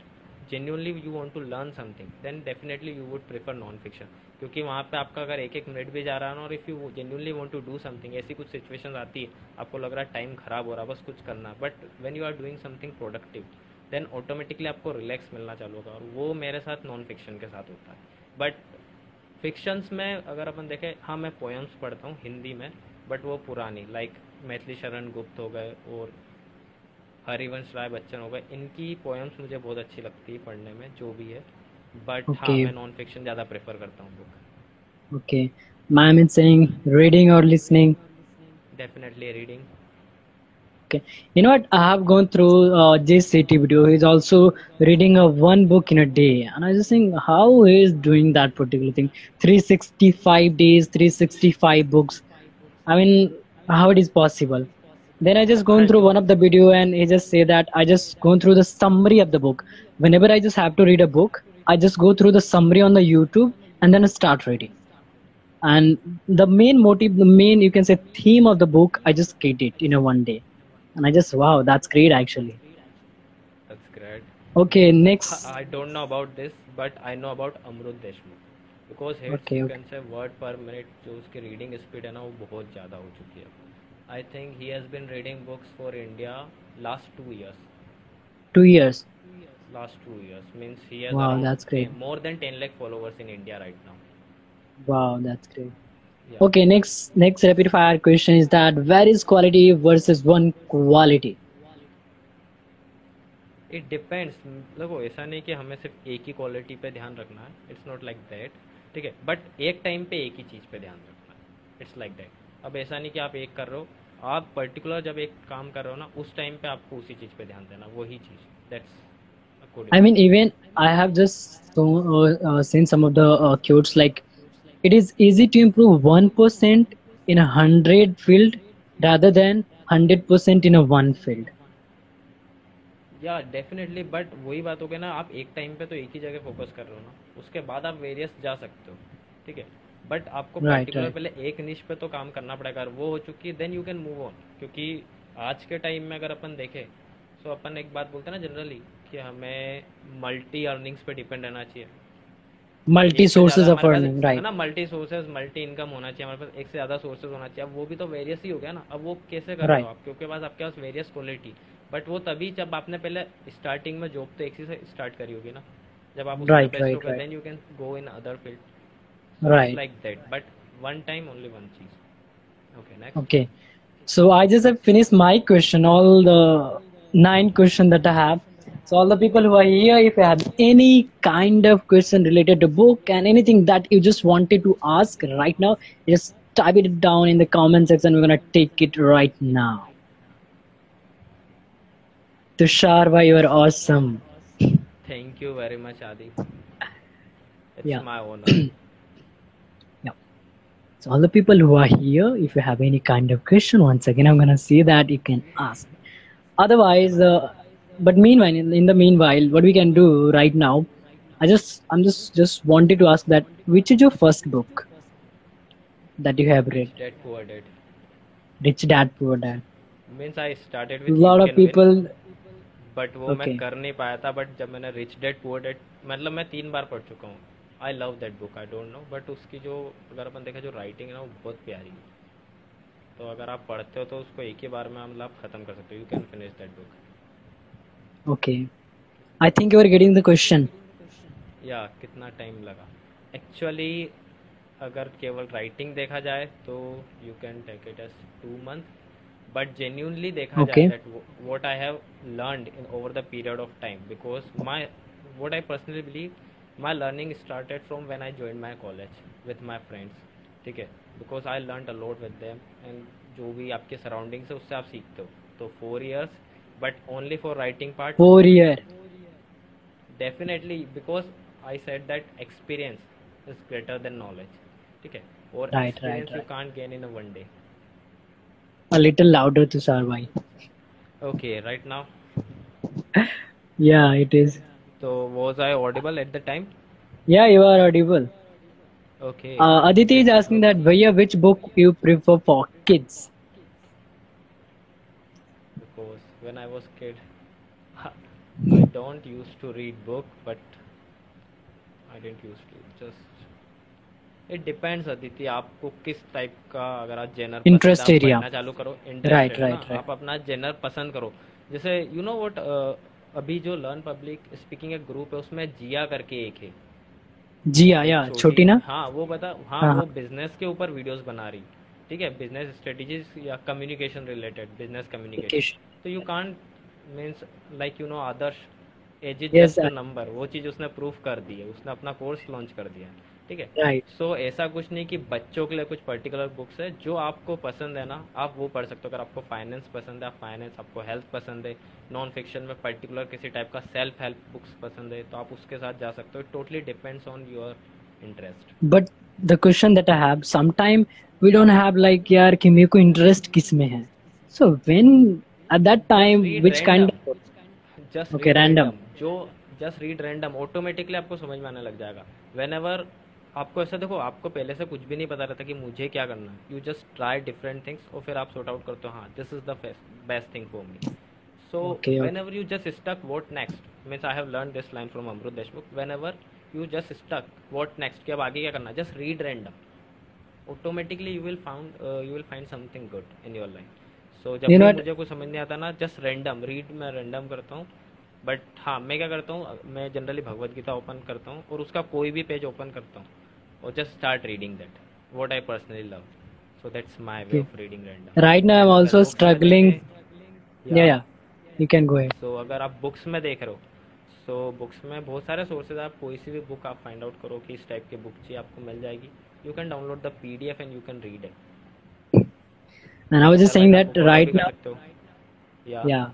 genuinely you want to learn something then definitely you would prefer non fiction क्योंकि वहाँ पे आपका अगर एक एक मिनट भी जा रहा है ना और if you genuinely want to do something ऐसी कुछ सिचुएशन आती है आपको लग रहा है टाइम खराब हो रहा है बस कुछ करना but when you are doing something productive then automatically आपको रिलैक्स मिलना चालू होगा और वो मेरे साथ नॉन फिक्शन के साथ होता है। बट फिक्शंस में अगर अपन देखें हाँ मैं पोएम्स पढ़ता हूँ हिंदी में बट वो पुरानी लाइक मैथिली शरण गुप्त हो गए और हरिवंश राय बच्चन हो गए इनकी पोएम्स मुझे बहुत अच्छी लगती है पढ़ने में जो भी है बट okay. हाँ मैं नॉन फिक्शन ज़्यादा प्रेफर करता हूँ book okay Ma'am is saying reading or listening. Definitely reading Okay. You know what? I have gone through uh, city video. He's also reading a one book in a day, and I was just saying how he is doing that particular thing. 365 days, 365 books. I mean, how it is possible? Then I just gone through one of the video, and he just say that I just gone through the summary of the book. Whenever I just have to read a book, I just go through the summary on the YouTube and then I start reading. And the main motive, the main you can say theme of the book, I just get it in a one day and I just wow, that's great actually. That's great Okay, next. I don't know about this, but I know about Amrut Deshmukh because his Okay, you okay. can say word per minute जो उसकी रीडिंग स्पीड है ना वो बहुत ज़्यादा हो चुकी है I think he has been reading books for India last two years Two years. last two years means he has Wow, around that's great. 10 more than 10 lakh followers in India Yeah. Okay, next next rapid fire question is that where is quality versus one quality? It depends. देखो ऐसा नहीं कि हमें सिर्फ़ एक ही क्वालिटी पे ध्यान रखना है इट्स नॉट लाइक दैट ठीक है बट एक टाइम पे एक ही चीज़ पे ध्यान रखना है इट्स लाइक दैट अब ऐसा नहीं कि आप एक कर रहे हो आप पर्टिकुलर जब एक काम कर रहे हो ना उस टाइम पे आपको उसी चीज़ पे ध्यान देना वही चीज़ that's I mean, even I have just so, uh, uh, seen some of the uh, quotes like it is easy to improve one percent in a hundred field rather than hundred percent in a one field. या डेफिनेटली बट वही बात हो गई ना आप एक टाइम पे तो एक ही जगह फोकस कर रहे हो ना उसके बाद आप वेरियस जा सकते हो ठीक है बट आपको Right, पर्टिकुलर right. पहले एक निश पे तो काम करना पड़ेगा वो हो चुकी है then you can move on क्योंकि आज के टाइम में अगर अपन देखें तो अपन एक बात बोलते हैं ना जनरली कि हमें मल्टी अर्निंग्स पे डिपेंड रहना चाहिए से of हमारे पास- earning, है ना मल्टी सोर्सेज मल्टी इनकम होना चाहिए हमारे पास एक से ज़्यादा सोर्सेज होना चाहिए। अब वो भी तो वेरियस ही हो गया ना अब वो कैसे कर रहे हो आप? क्योंकि पास आपके पास वेरियस क्वालिटी बट वो तभी जब आपने पहले स्टार्टिंग में जॉब तो एक से स्टार्ट करी होगी ना। जब आप हो right. Then you can go in other field Right. Like that but one time only one cheese okay next Okay. So I just have finished my question, all the nine question that I have. So all the people who are here, if you have any kind of question related to book and anything that you just wanted to ask right now, just type it down in the comment section. We're gonna take it right now. Tushar, why you are awesome. Thank you very much, Adi. It's Yeah. my honor. yeah. So all the people who are here, if you have any kind of question, once again, I'm gonna say that you can ask. Otherwise, uh, but meanwhile, in, the meanwhile, what we can do right now, I just, I'm just, just wanted to ask that which is your first book that you have read? Dead poor dead. Rich Dad Poor Dad. Means I started A with lot of Can Win, people, but वो मैं Okay. कर नहीं पाया था बट जब मैंने रिच डेड पुअर डेड मतलब मैं तीन बार पढ़ चुका हूँ I love that book I don't know but उसकी जो अगर अपन देखा जो राइटिंग है ना वो बहुत प्यारी है तो अगर आप पढ़ते हो तो उसको एक ही बार में मतलब खत्म कर सकते हो you can finish that book okay. I think you are getting the question. या कितना टाइम लगा? एक्चुअली अगर केवल राइटिंग देखा जाए तो you can take it as two month but genuinely देखा Okay. जाए that what I have learned in over the period of time because my what I personally believe my learning started from when I join my college with my friends ठीक है? Because I learn a lot with them and जो भी आपके सराउंडिंग्स है उससे आप सीखते हो. तो four years but only for writing part? Four year. Definitely because i said that experience is greater than knowledge. Okay. Or right, experience right, right. you can't gain in a one day. A little louder to why. okay right now? Yeah it is. So was i audible at the time? Yeah you are audible. Okay. Uh, aditi is asking that via which book you prefer for kids? When i was kid. I don't used to read book but i didn't used to. Just it depends Aditi आपको किस टाइप का अगर आप जेनर Interest area. पढ़ना चालू करो इंटरेस्ट Right, right, right. आप अपना जेनर पसंद करो. जैसे यू नो व्हाट अभी जो लर्न पब्लिक स्पीकिंग एक ग्रुप है उसमें जिया करके एक है। Jia, yeah, छोटी ना? हाँ वो बता हाँ हाँ, वो हाँ। बिज़नेस के ऊपर वीडियोस बना रही। ठीक है? बिज़नेस स्ट्रेटेजीज या communication related business communication Communication. तो you can't means like you know Adarsh as is just I- number वो चीज़ उसने प्रूफ कर दी है उसने अपना कोर्स लॉन्च कर दिया है ठीक है? Right. सो ऐसा कुछ नहीं कि बच्चों के लिए कुछ पर्टिकुलर बुक्स है जो आपको पसंद है ना आप वो पढ़ सकते हो। अगर आपको फाइनेंस पसंद है आप फाइनेंस आपको हेल्थ पसंद है नॉन फिक्शन में पर्टिकुलर किसी टाइप का सेल्फ हेल्प बुक्स पसंद है तो आप उसके साथ जा सकते हो। Totally depends on your interest But the question that I have, sometime we don't have like यार कि मेरे को interest किसमें है. So when at that time, Read which random. kind of just Okay, random. जो जस्ट रीड रैंडम ऑटोमेटिकली आपको समझ में आने लग जाएगा. वेन एवर आपको ऐसा देखो आपको पहले से कुछ भी नहीं पता रहता कि मुझे क्या करना है. You just try different things और फिर आप सॉर्ट आउट करते हो हाँ this is the best thing for me so. Whenever you just stuck what next means I have learn this line from Amrit Deshmukh whenever you just stuck what next कि अब आगे क्या करना just read random automatically you will found you will find something good in your life so जब You know मुझे कुछ समझ नहीं आता ना जस्ट रैंडम रीड मैं रैंडम करता हूँ बट हाँ मैं क्या करता हूँ मैं जनरली भगवत गीता ओपन करता हूँ और उसका कोई भी पेज ओपन करता हूँ और just start reading that what I personally love so that's my way of reading random right now I'm also struggling. Yeah, yeah. You can go ahead. So अगर आप बुक्स में देख रहे हो सो बुक्स में बहुत सारे सोर्सेज आप कोई सी भी बुक आप फाइंड आउट करो कि इस टाइप की बुक चाहिए आपको मिल जाएगी. You can download the PDF and you can read it And I was just saying that right now, या yeah.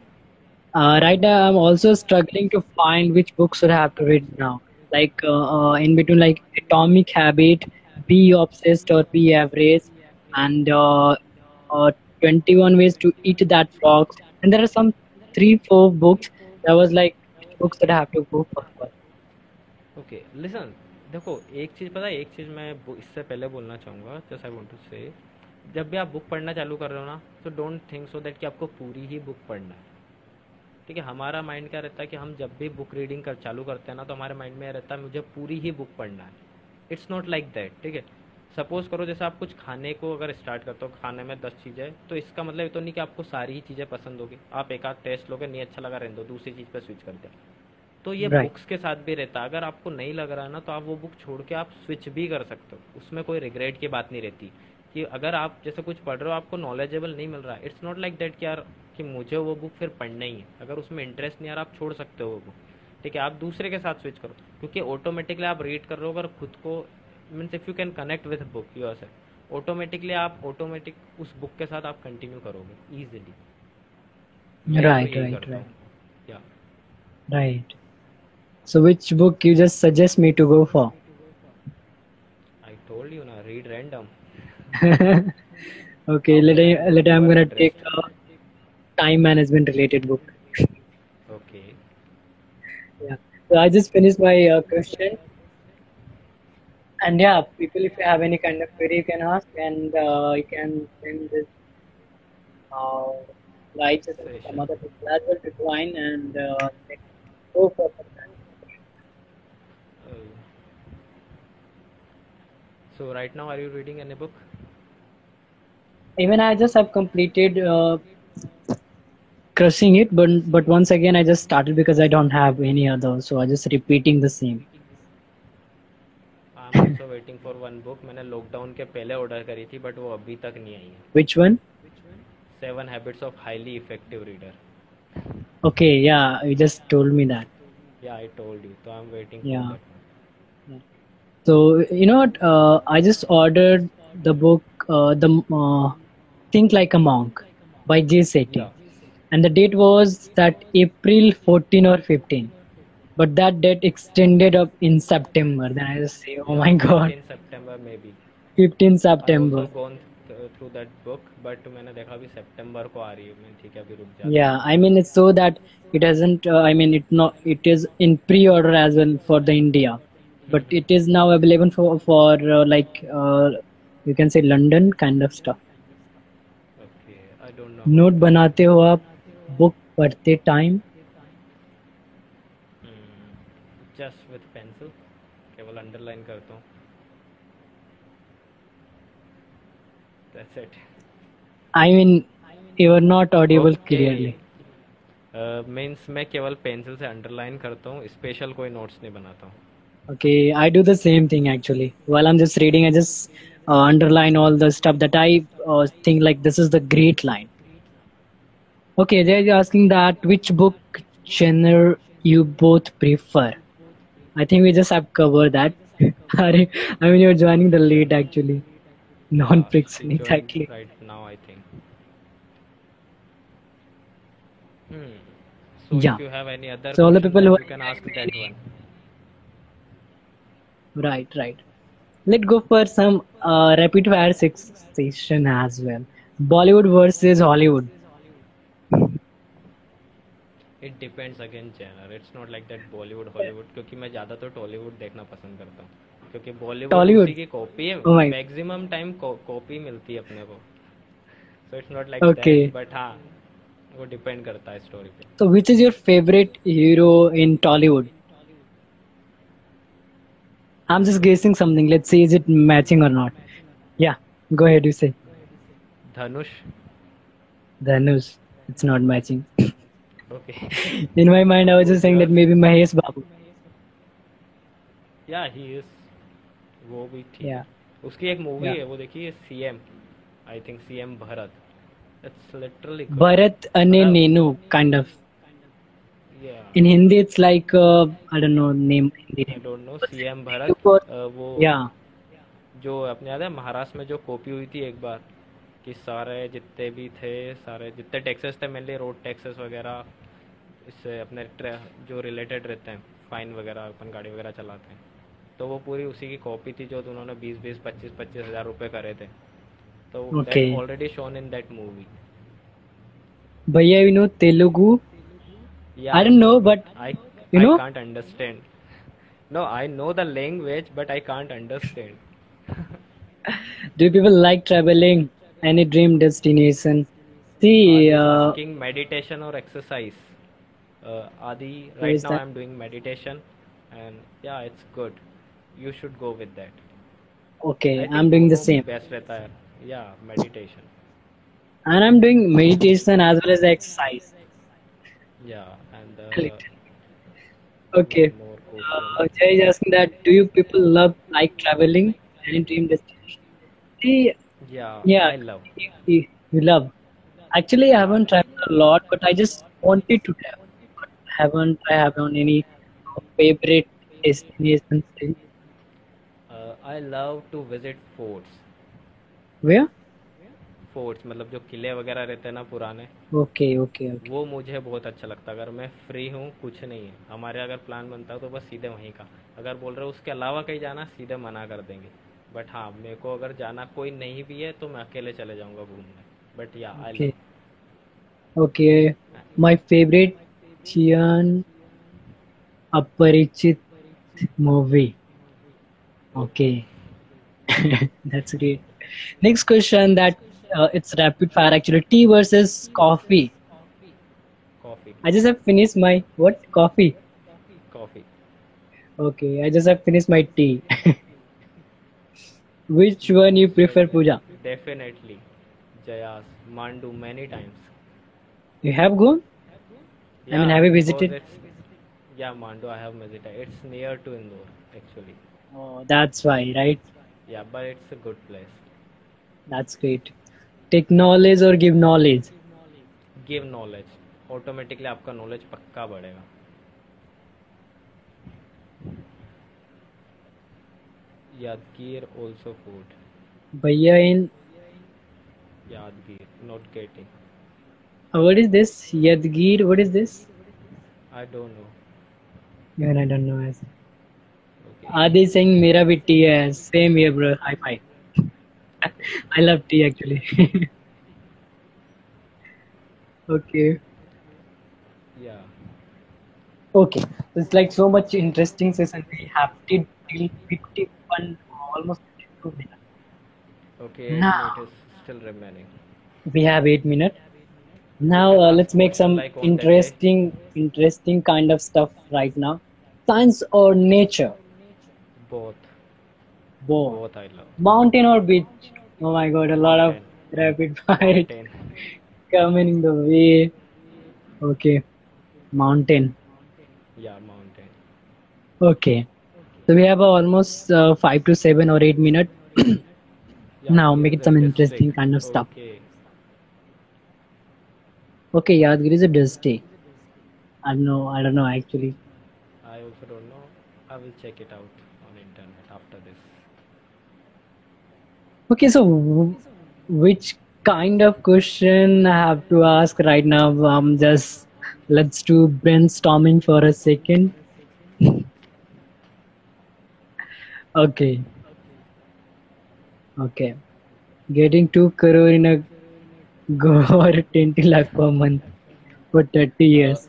Uh, right now I'm also struggling to find which books should I have to read now. Like uh, uh, in between, like Atomic Habit, Be Obsessed or Be Average, and uh, uh, 21 Ways to Eat That Frog. And there are some three, four books. That was like which books that I have to go for. Okay listen देखो एक चीज़ पता है एक चीज़ मैं बो- इससे पहले बोलना चाहूँगा जस्ट आई वांट टू से जब भी आप बुक पढ़ना चालू कर रहे हो ना तो डोंट थिंक सो दैट कि आपको पूरी ही बुक पढ़ना है। ठीक है हमारा माइंड क्या रहता है कि हम जब भी बुक रीडिंग कर चालू करते हैं ना तो हमारे माइंड में रहता है मुझे पूरी ही बुक पढ़ना है। इट्स नॉट लाइक दैट ठीक है? सपोज़ करो जैसे आप कुछ खाने को अगर स्टार्ट करते हो खाने में दस चीज़ें तो इसका मतलब ये तो नहीं कि आपको सारी ही चीज़ें पसंद होगी। आप एक आध टेस्ट लोगे नहीं अच्छा लगा रहने दो दूसरी चीज़ पे स्विच कर हैं तो ये Right. बुक्स के साथ भी रहता है। अगर आपको नहीं लग रहा है ना तो आप वो बुक छोड़ के आप स्विच भी कर सकते हो। उसमें कोई रिग्रेट की बात नहीं रहती। कि अगर आप जैसे कुछ पढ़ रहे हो आपको नॉलेजेबल नहीं मिल रहा इट्स नॉट लाइक दैट कि यार कि मुझे वो बुक फिर पढ़ना ही है। अगर उसमें इंटरेस्ट नहीं आ रहा आप छोड़ सकते हो वो बुक ठीक है आप दूसरे के साथ स्विच करो क्योंकि ऑटोमेटिकली आप रीड कर रहे हो अगर खुद को means if you can connect with book yourself automatically आप ऑटोमेटिक उस बुक के साथ आप कंटिन्यू करोगे इजीली राइट right, हूँ। या right. So which book you just suggest me to go for? I told you ना read random Okay, let I let I'm gonna take a time management related book. okay. Yeah. So I just finished my uh, question. And yeah, people, if you have any kind of query, you can ask, and uh, you can send this uh, write to some other people as well to join and uh, go for question. Uh, so right now are you reading any book Even I just have completed uh, crushing it, but but once again I just started because I don't have any other, so I just repeating the same. I am also waiting for one book मैंने लॉकडाउन के पहले ऑर्डर करी थी बट वो अभी तक नहीं आई है Which one? Seven habits of highly effective reader Okay, yeah, you just told me that. या आई टोल्ड यू तो I am waiting for Yeah. That So you know what? Uh, I just ordered the book, uh, the uh, Think Like a Monk by Jay Shetty, या and the date was that April 14 or 15, but that date extended up in September. Then I just say, oh या my God, 15 सितंबर में भी 15 I September. Also gone through that book but मैंने देखा अभी सितंबर को आ रही है मैं ठीक है अभी रुक जाता हूँ Yeah, I mean it's so that it hasn't. Uh, I mean it not. It is in pre-order as well for the India, but it is now available for for uh, like uh, you can say London kind of stuff. Okay I note बनाते हो आप बुक पढ़ते टाइम जस्ट विथ पेंसिल केवल अंडरलाइन करता हूँ that's it I mean you are not audible okay clearly means मैं केवल पेंसिल से अंडरलाइन करता हूँ स्पेशल कोई नोट्स नहीं बनाता हूँ i do the same thing actually while i'm just reading i just uh, underline all the stuff that i uh, think like this is the great line okay they're asking that which book genre you both prefer i think we just have covered that i mean you're joining the late actually non-fiction she exactly right now, I think. Hmm. So yeah if you have any other so all the people who you can ask that one. Right, right. Let's go for some uh, rapid fire sex- session as well. Bollywood versus Hollywood. It depends again genre it's not like that Bollywood Hollywood क्योंकि मैं ज़्यादा तो टॉलीवुड देखना पसंद करता हूँ। क्योंकि बॉलीवुड की कॉपी है मैक्सिमम टाइम कॉपी मिलती है अपने को। So it's not like but हाँ वो डिपेंड करता है स्टोरी पे। So which is your favourite hero in Tollywood I am just guessing something let's see is it matching or not yeah go ahead you say Dhanush Dhanush it's not okay In my mind, I was just saying that maybe Mahesh Babu. या ही इज़ वो भी ठीक Yeah. उसकी एक मूवी Yeah. है वो देखिए CM I think CM Bharat it's literally Bharat Ane मतलब Nenu, kind of. या In Hindi, it's like uh, I don't know name. Hindi no CM You Bharat for अ, वो yeah. जो अपने याद है महाराष्ट्र में जो कॉपी हुई थी एक बार कि सारे जितने भी थे सारे जितने टैक्सेस थे मेनली रोड टैक्सेस वगैरह इससे अपने जो रिलेटेड रहते हैं फाइन वगैरह अपन गाड़ी वगैरह चलाते हैं। तो वो पूरी उसी की कॉपी थी जो उन्होंने बीस बीस पच्चीस पच्चीस हज़ार रुपए करे थे। तो already shown in that movie भैया you know Telugu? I don't know but I you know can't understand no I know the language but I can't understand do people like travelling any dream destination seeking meditation और exercise uh, Adi, right now that? I'm doing meditation, and yeah, it's good. You should go with that. Okay, I'm doing the same. Best retire. Uh, yeah, meditation. And I'm doing meditation as well as exercise. Yeah, and. Uh, okay. Uh, Jay is asking that do you people love like traveling any dream destination? See, yeah, yeah, I love. You, you love. Actually, I haven't traveled a lot, but I just wanted to travel. Haven't I haven't any favorite destinations? Uh, I love to visit forts. Where? Forts मतलब जो किले वगैरह रहते हैं ना पुराने Okay, okay, okay. वो मुझे बहुत अच्छा लगता है अगर मैं फ्री हूँ कुछ नहीं है हमारे अगर प्लान बनता है तो बस सीधे वहीं का अगर बोल रहे हो उसके अलावा कहीं जाना सीधे मना कर देंगे बट हाँ मेरे को अगर जाना कोई नहीं भी है तो मैं अकेले चले जाऊँगा घूमने बट या आई Okay. Okay. My Christian Aparichit movie. Okay, that's great. Next question that uh, it's rapid fire actually. Tea versus coffee. Coffee. I just have finished my what coffee. Coffee. Okay, I just have finished my tea. Which one you prefer, Puja? Definitely, Jayas. Mandu many times. You have gone? I mean, have you visited? Yeah, Mandu, I have visited. It's near to Indore, actually. Oh, that's why, right? Yeah, but it's a good place. That's great. Take knowledge or give knowledge. Give knowledge. Automatically आपका knowledge पक्का बढ़ेगा. Yadgir also food. Bhaiya in Yadgir, not getting. uh, what is this? Yadgir, what is this? I don't know. Even I don't know. As Okay. Adi saying Mera bhi tea hai. Same here, bro. High five. I love tea actually. okay. Yeah. Okay. It's like so much interesting session. We have till till 51, almost 52 minutes. Okay, eight Now. minutes still remaining. We have eight minutes. Now uh, let's make some Like day. interesting, interesting kind of stuff right now. Science or nature? Both. Both. Both I love. Mountain or beach? Oh my god, a lot of rapid fire coming in the way. Okay. Mountain. Yeah, mountain. Okay. So we have uh, almost uh, five to seven or eight minutes. Yeah, Now make it some interesting kind of stuff. Okay. Yadgir is a dusty. I don't know. I don't know actually. I also don't know. I will check it out on internet after this. Okay, so w- which kind of question I have to ask right now? Um, just let's do brainstorming for a second. okay. Okay. Getting 2 crore in a go or 20 lakh per month for 30 years.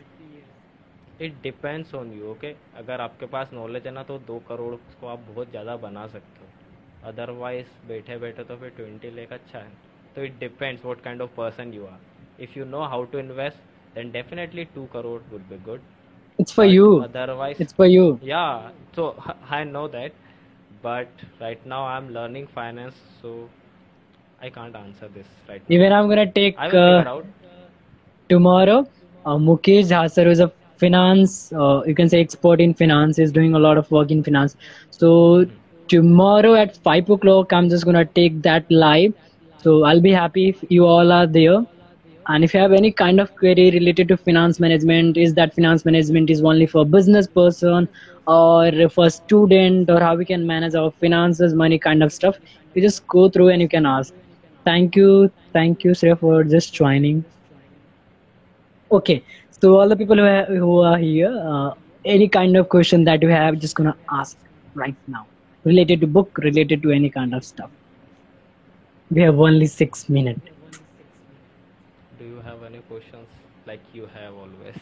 It depends on you okay अगर आपके पास नॉलेज है ना तो दो करोड़ को आप बहुत ज़्यादा बना सकते हो अदरवाइज़ बैठे बैठे तो फिर ट्वेंटी लेक अच्छा है तो it depends what kind of person you are if you know how to invest then definitely two crore would be good It's for you. Otherwise It's for you. yeah so i know that but right now i'm learning finance so i can't answer this right now. Even I'm gonna take i will figure uh, tomorrow uh, mukesh Hasar, who's a finance uh, you can say expert in finance is doing a lot of work in finance. So tomorrow at 5 o'clock i'm just gonna take that live. So i'll be happy if you all are there. And if you have any kind of query related to finance management is that finance management is only for business person or for student or how we can manage our finances money kind of stuff you just go through and you can ask thank you thank you Shreya for just joining. Okay so all the people who are, who are here uh, any kind of question that you have just gonna ask right now related to book related to any kind of stuff. We have only six minutes. Do you have any questions like you have always?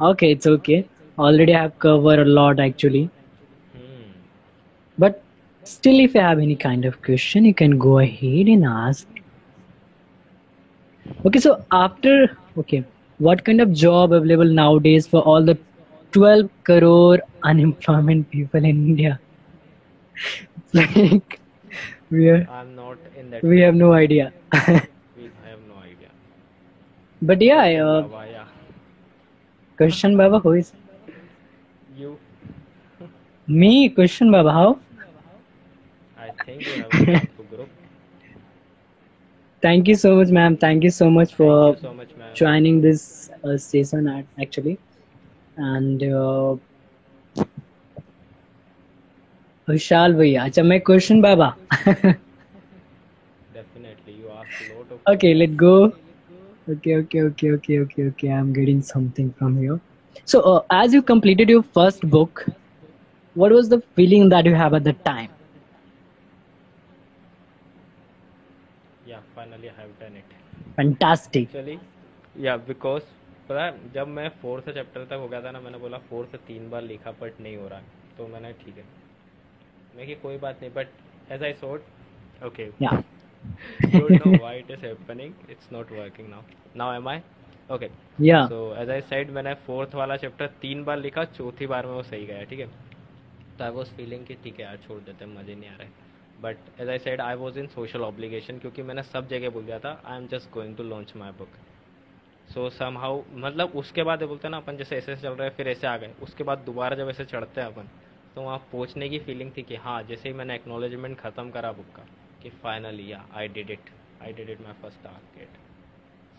Okay it's okay. Already i have covered a lot actually still if you have any kind of question you can go ahead and ask. Okay so after okay what kind of job available nowadays for all the 12 crore unemployment people in india? Like we are i'm not in that we have no idea. We, i have no idea. But yeah uh, Baba, yeah. question baba who is you. Me question baba how Thank you. Thank you so much, ma'am. Thank you so much for so much, joining this uh, season, uh, actually. And uh, Vishal bhaiya, acha my question, Baba. Definitely, you asked a lot of. Okay, let go. Okay, okay, okay, okay, okay, okay. I'm getting something from here. So, uh, as you completed your first book, what was the feeling that you have at that time? Fantastic. Actually, yeah, पता है जब मैं फोर्थ चैप्टर तक हो गया था ना मैंने बोला फोर्थ तीन बार लिखा बट नहीं हो रहा। तो मैंने ठीक है। मैं कि कोई बात नहीं but as I thought okay Yeah. don't know why it is happening. It's not working now. Now am i? Okay. Yeah. so as i said मैंने फोर्थ वाला चैप्टर तीन बार लिखा चौथी बार में वो सही गया ठीक है? तो आई वॉज़ फीलिंग कि ठीक है यार छोड़ देते हैं मज़े नहीं आ रहे। But as I said I was in social obligation क्योंकि मैंने सब जगह बोल दिया था I am just going to launch my book so somehow मतलब उसके बाद बोलते हैं ना अपन जैसे ऐसे चल रहे हैं फिर ऐसे आ गए उसके बाद दोबारा जब ऐसे चढ़ते हैं अपन तो वहाँ पहुँचने की फीलिंग थी कि हाँ जैसे ही मैंने एक्नोलेजमेंट ख़त्म करा बुक का कि finally yeah I did it I did it my first target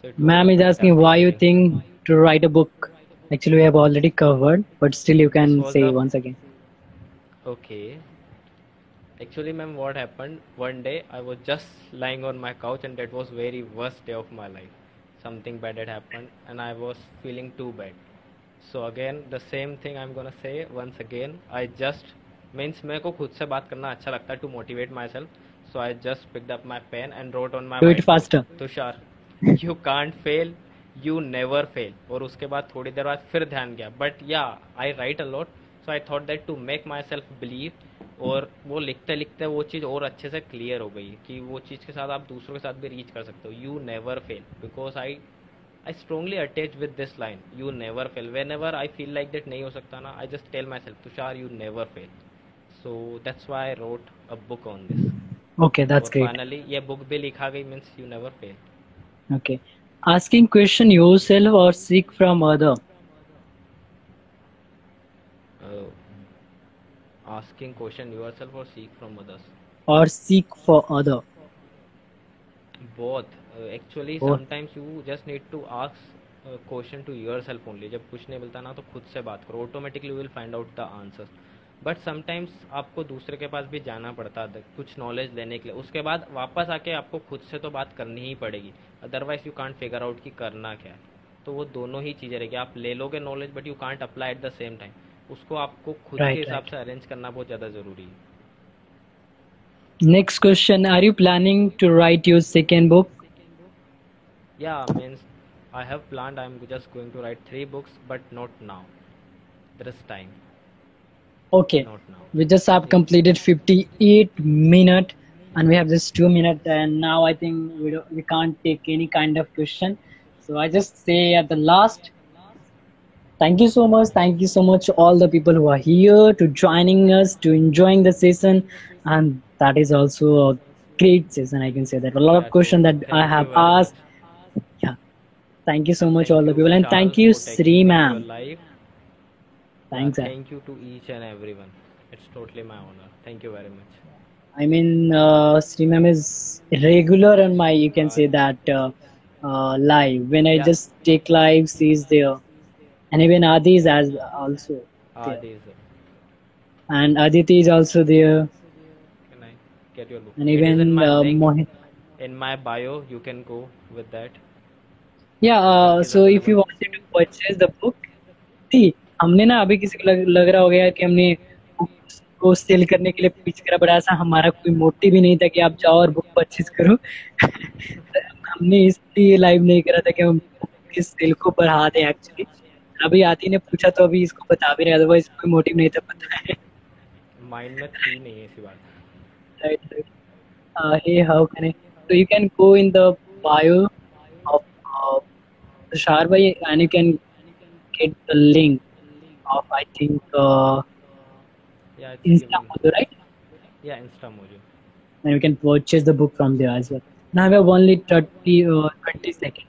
Ma'am is asking why you think to write a book. Actually, we have already covered, but still you can This was say the- once again. Okay. Actually, ma'am, what happened? One day I was just lying on my couch, and that was very worst day of my life. Something bad had happened, and I was feeling too bad. So again, the same thing I'm gonna say once again. I just means मेरे को खुद से बात करना अच्छा लगता है to motivate myself. So I just picked up my pen and wrote on my Do it whiteboard, faster. Tushar you can't fail you never fail और उसके बाद थोड़ी देर बाद फिर ध्यान गया बट या I write a lot so I thought that to make myself believe और वो लिखते लिखते वो चीज़ और अच्छे से क्लियर हो गई कि वो चीज़ के साथ आप दूसरों के साथ भी रीच कर सकते हो। You never fail because I I strongly attach with this line you never fail whenever I feel like that नहीं हो सकता ना I just tell myself Tushar you never fail so that's why I wrote a book on this Okay, that's great. Finally ये बुक भी लिखा गई means you never fail okay asking question yourself or seek from other. uh, asking question yourself or seek from others Or seek for other. both uh, actually Both. sometimes you just need to ask a question to yourself only जब कुछ नहीं मिलता ना तो खुद से बात करो automatically you will find out the answers but sometimes आपको दूसरे के पास भी जाना पड़ता है कुछ नॉलेज लेने के लिए उसके बाद वापस आके आपको खुद से तो बात करनी ही पड़ेगी otherwise you can't figure out कि करना क्या है तो वो दोनों ही चीज़ें रहेगी आप ले लोगे knowledge but you can't apply at the same time उसको आपको खुद right, के हिसाब से अरेंज करना बहुत ज़्यादा ज़रूरी है। Next question are you planning to write your second book yeah means I have plan I am just going to write three books but not now this time okay we just have completed 58 minute And we have just two minutes, and now I think we, don't, we can't take any kind of question. So I just say at the last, thank you so much. Thank you so much all the people who are here to joining us to enjoying the session and that is also a great session. I can say that a lot of questions that I thank have asked. Yeah. Thank you so much Thank all the people and Charles, thank you Sri ma'am. Thanks. Sir. thank you to each and everyone. It's totally my honor. Thank you very much. I mean, uh, Sri ma'am is regular on my, you can say that, uh, uh, live. When I Yeah. just take live, she's there. And even Adi is as also Ah, there. this. And Aditi is also there. Can I get your book? And is in my uh. Mohit. In my bio, you can go with that. Yeah, uh, so if you wanted to purchase the book, see, हमने ना अभी किसी को लग, लग रहा हो गया कि हमने को सेल करने के लिए पिच करा बड़ा सा हमारा कोई मोटिव ही नहीं था कि आप जाओ और बुक परचेज करो हमने इसलिए लाइव नहीं करा था कि हम बुक के सेल को बढ़ा दें एक्चुअली अभी आती ने पूछा तो अभी इसको बता भी रहे अदरवाइज़ कोई मोटिव नहीं था पता है माइंड में थी नहीं है ऐसी बात right. Uh, hey, how can I? So you can go in the bio of uh, Tushar bhai and you can get the link of I think uh, Yeah. Instamojo, right? Yeah, Instamojo. And you can purchase the book from there as well. Now we have only 30 uh, 20 seconds.